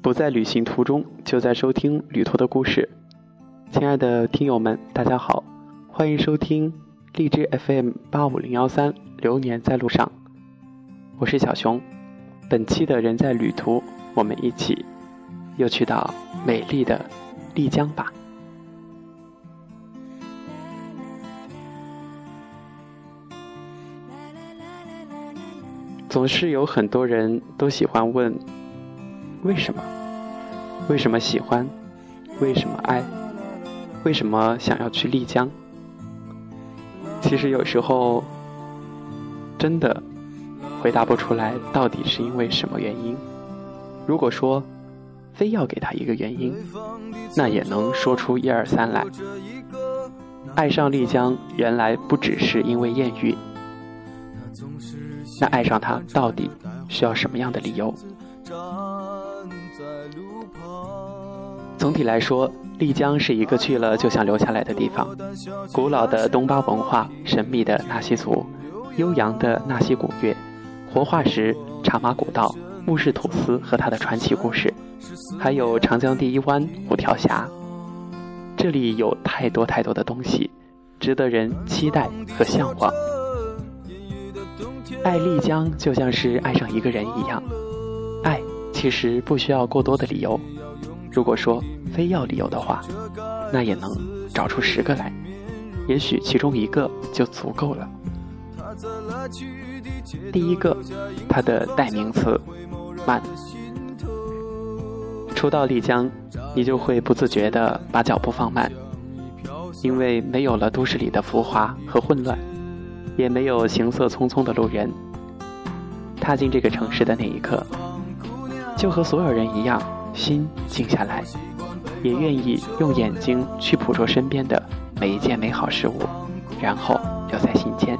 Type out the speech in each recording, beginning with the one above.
不在旅行途中，就在收听旅途的故事。亲爱的听友们，大家好，欢迎收听荔枝 FM 八五零幺三《流年在路上》，我是小熊。本期的人在旅途，我们一起又去到美丽的丽江吧。总是有很多人都喜欢问：为什么？为什么喜欢？为什么爱？为什么想要去丽江？其实有时候真的回答不出来，到底是因为什么原因。如果说非要给他一个原因，那也能说出一二三来。爱上丽江，原来不只是因为艳遇。那爱上他到底需要什么样的理由？总体来说，丽江是一个去了就想留下来的地方。古老的东巴文化、神秘的纳西族、悠扬的纳西古乐、活化石茶马古道、木氏土司和它的传奇故事，还有长江第一湾五条峡。这里有太多太多的东西，值得人期待和向往。爱丽江就像是爱上一个人一样，爱其实不需要过多的理由。如果说非要理由的话，那也能找出十个来，也许其中一个就足够了。第一个，它的代名词“慢”。初到丽江，你就会不自觉地把脚步放慢，因为没有了都市里的浮华和混乱。也没有行色匆匆的路人。踏进这个城市的那一刻，就和所有人一样，心静下来，也愿意用眼睛去捕捉身边的每一件美好事物，然后留在心间。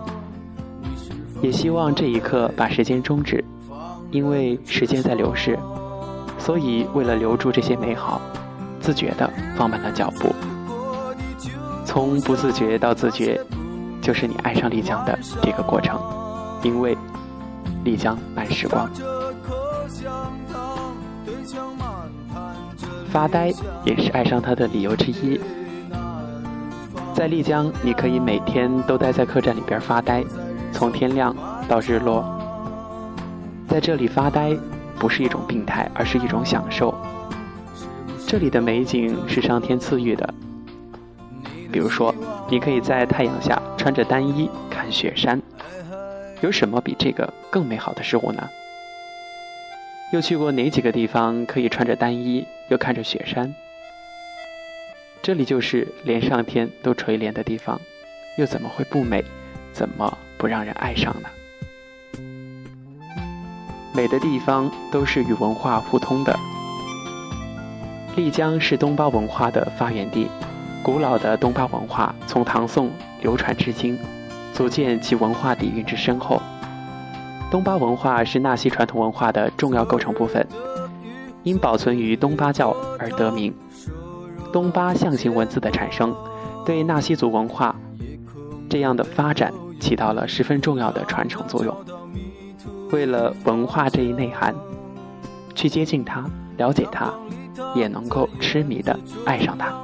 也希望这一刻把时间终止，因为时间在流逝，所以为了留住这些美好，自觉地放慢了脚步，从不自觉到自觉。就是你爱上丽江的这个过程，因为丽江慢时光，发呆也是爱上它的理由之一。在丽江，你可以每天都待在客栈里边发呆，从天亮到日落。在这里发呆不是一种病态，而是一种享受。这里的美景是上天赐予的，比如说，你可以在太阳下。穿着单衣看雪山，有什么比这个更美好的事物呢？又去过哪几个地方可以穿着单衣又看着雪山？这里就是连上天都垂怜的地方，又怎么会不美？怎么不让人爱上呢？美的地方都是与文化互通的。丽江是东巴文化的发源地。古老的东巴文化从唐宋流传至今，足见其文化底蕴之深厚。东巴文化是纳西传统文化的重要构成部分，因保存于东巴教而得名。东巴象形文字的产生，对纳西族文化这样的发展起到了十分重要的传承作用。为了文化这一内涵，去接近它，了解它，也能够痴迷的爱上它。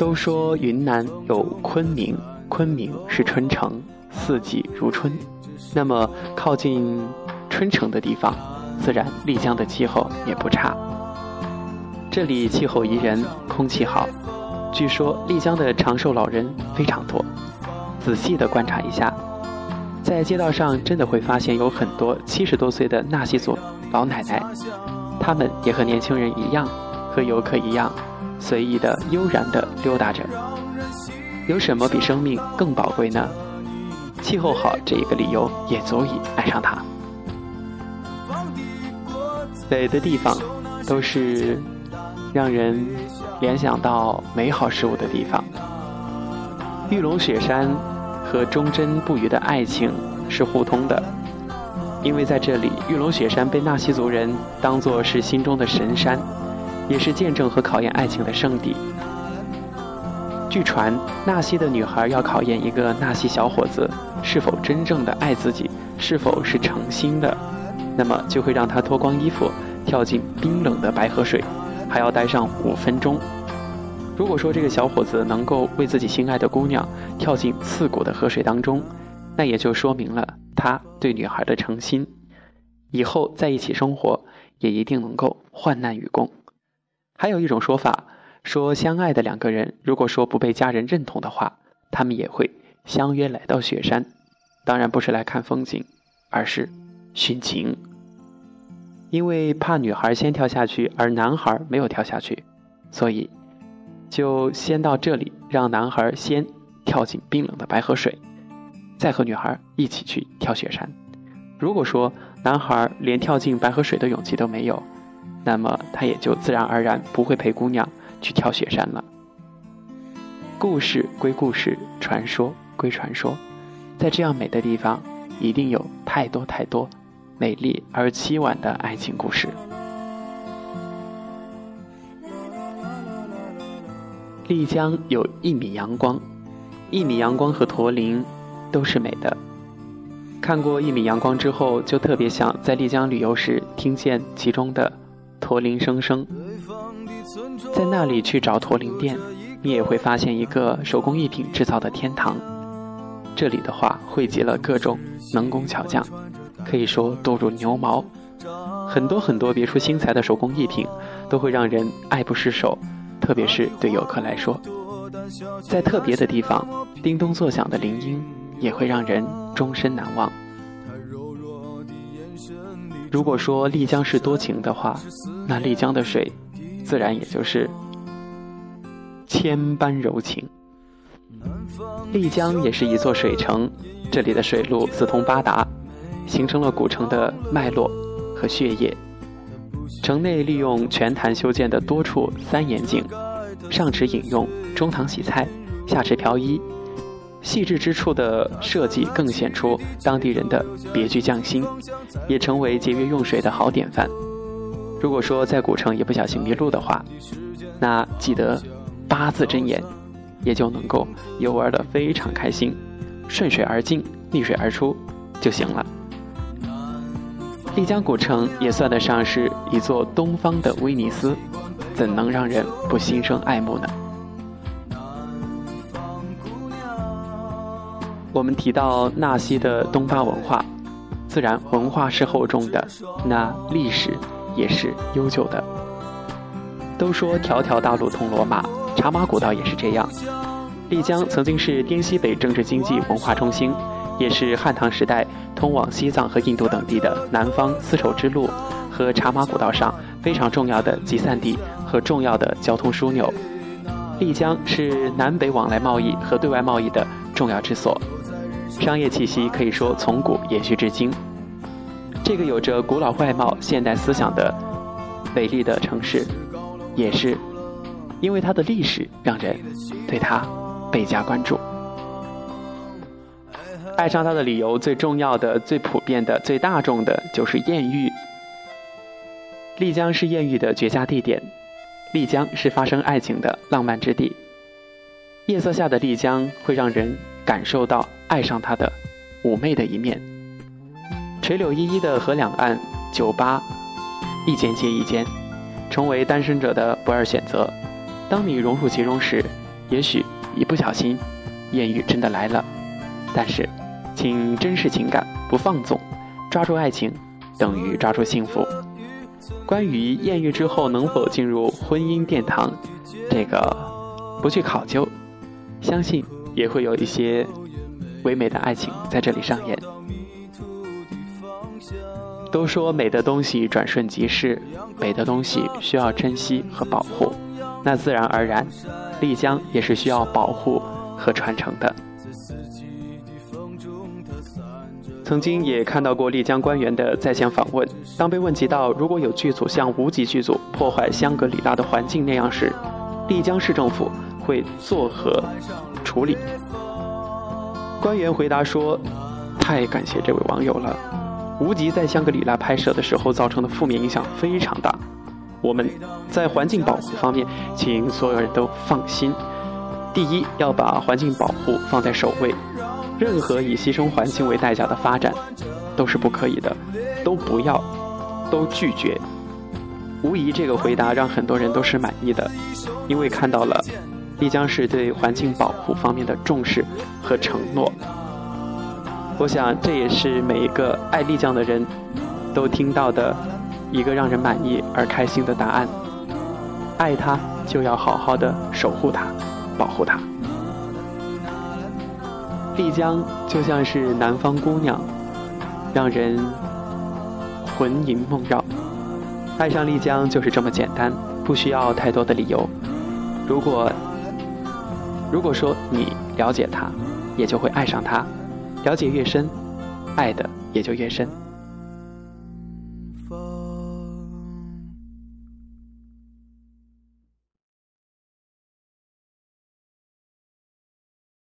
都说云南有昆明，昆明是春城，四季如春。那么靠近春城的地方，自然丽江的气候也不差。这里气候宜人，空气好。据说丽江的长寿老人非常多。仔细的观察一下，在街道上真的会发现有很多七十多岁的纳西族老奶奶。他们也和年轻人一样，和游客一样，随意的、悠然的溜达着。有什么比生命更宝贵呢？气候好这一个理由也足以爱上它。美的地方，都是让人联想到美好事物的地方。玉龙雪山和忠贞不渝的爱情是互通的。因为在这里，玉龙雪山被纳西族人当作是心中的神山，也是见证和考验爱情的圣地。据传，纳西的女孩要考验一个纳西小伙子是否真正的爱自己，是否是诚心的，那么就会让他脱光衣服，跳进冰冷的白河水，还要待上五分钟。如果说这个小伙子能够为自己心爱的姑娘跳进刺骨的河水当中，那也就说明了他对女孩的诚心，以后在一起生活也一定能够患难与共。还有一种说法。说相爱的两个人，如果说不被家人认同的话，他们也会相约来到雪山，当然不是来看风景，而是殉情。因为怕女孩先跳下去，而男孩没有跳下去，所以就先到这里，让男孩先跳进冰冷的白河水，再和女孩一起去跳雪山。如果说男孩连跳进白河水的勇气都没有，那么他也就自然而然不会陪姑娘。去跳雪山了。故事归故事，传说归传说，在这样美的地方，一定有太多太多美丽而凄婉的爱情故事。丽江有一米阳光，一米阳光和驼铃都是美的。看过一米阳光之后，就特别想在丽江旅游时听见其中的驼铃声声。在那里去找驼铃店，你也会发现一个手工艺品制造的天堂。这里的话汇集了各种能工巧匠，可以说多如牛毛。很多很多别出心裁的手工艺品，都会让人爱不释手。特别是对游客来说，在特别的地方，叮咚作响的铃音也会让人终身难忘。如果说丽江是多情的话，那丽江的水。自然也就是千般柔情。丽江也是一座水城，这里的水路四通八达，形成了古城的脉络和血液。城内利用泉潭修建的多处三眼井，上池饮用，中堂洗菜，下池漂衣，细致之处的设计更显出当地人的别具匠心，也成为节约用水的好典范。如果说在古城也不小心迷路的话，那记得八字真言，也就能够游玩的非常开心，顺水而进，逆水而出就行了。丽江古城也算得上是一座东方的威尼斯，怎能让人不心生爱慕呢？我们提到纳西的东巴文化，自然文化是厚重的，那历史。也是悠久的。都说条条大路通罗马，茶马古道也是这样。丽江曾经是滇西北政治经济文化中心，也是汉唐时代通往西藏和印度等地的南方丝绸之路和茶马古道上非常重要的集散地和重要的交通枢纽。丽江是南北往来贸易和对外贸易的重要之所，商业气息可以说从古延续至今。这个有着古老外貌、现代思想的美丽的城市，也是因为它的历史让人对它倍加关注。爱上它的理由最重要的、最普遍的、最大众的，就是艳遇。丽江是艳遇的绝佳地点，丽江是发生爱情的浪漫之地。夜色下的丽江会让人感受到爱上他的妩媚的一面。垂柳依依的河两岸，酒吧一间接一间，成为单身者的不二选择。当你融入其中时，也许一不小心，艳遇真的来了。但是，请珍视情感，不放纵，抓住爱情，等于抓住幸福。关于艳遇之后能否进入婚姻殿堂，这个不去考究，相信也会有一些唯美的爱情在这里上演。都说美的东西转瞬即逝，美的东西需要珍惜和保护，那自然而然，丽江也是需要保护和传承的。曾经也看到过丽江官员的在线访问，当被问及到如果有剧组像无极剧组破坏香格里拉的环境那样时，丽江市政府会作何处理？官员回答说：“太感谢这位网友了。”无极在香格里拉拍摄的时候造成的负面影响非常大，我们在环境保护方面，请所有人都放心。第一，要把环境保护放在首位，任何以牺牲环境为代价的发展，都是不可以的，都不要，都拒绝。无疑，这个回答让很多人都是满意的，因为看到了丽江市对环境保护方面的重视和承诺。我想，这也是每一个爱丽江的人都听到的一个让人满意而开心的答案。爱他，就要好好的守护他。保护他。丽江就像是南方姑娘，让人魂萦梦绕。爱上丽江就是这么简单，不需要太多的理由。如果如果说你了解它，也就会爱上他。了解越深，爱的也就越深。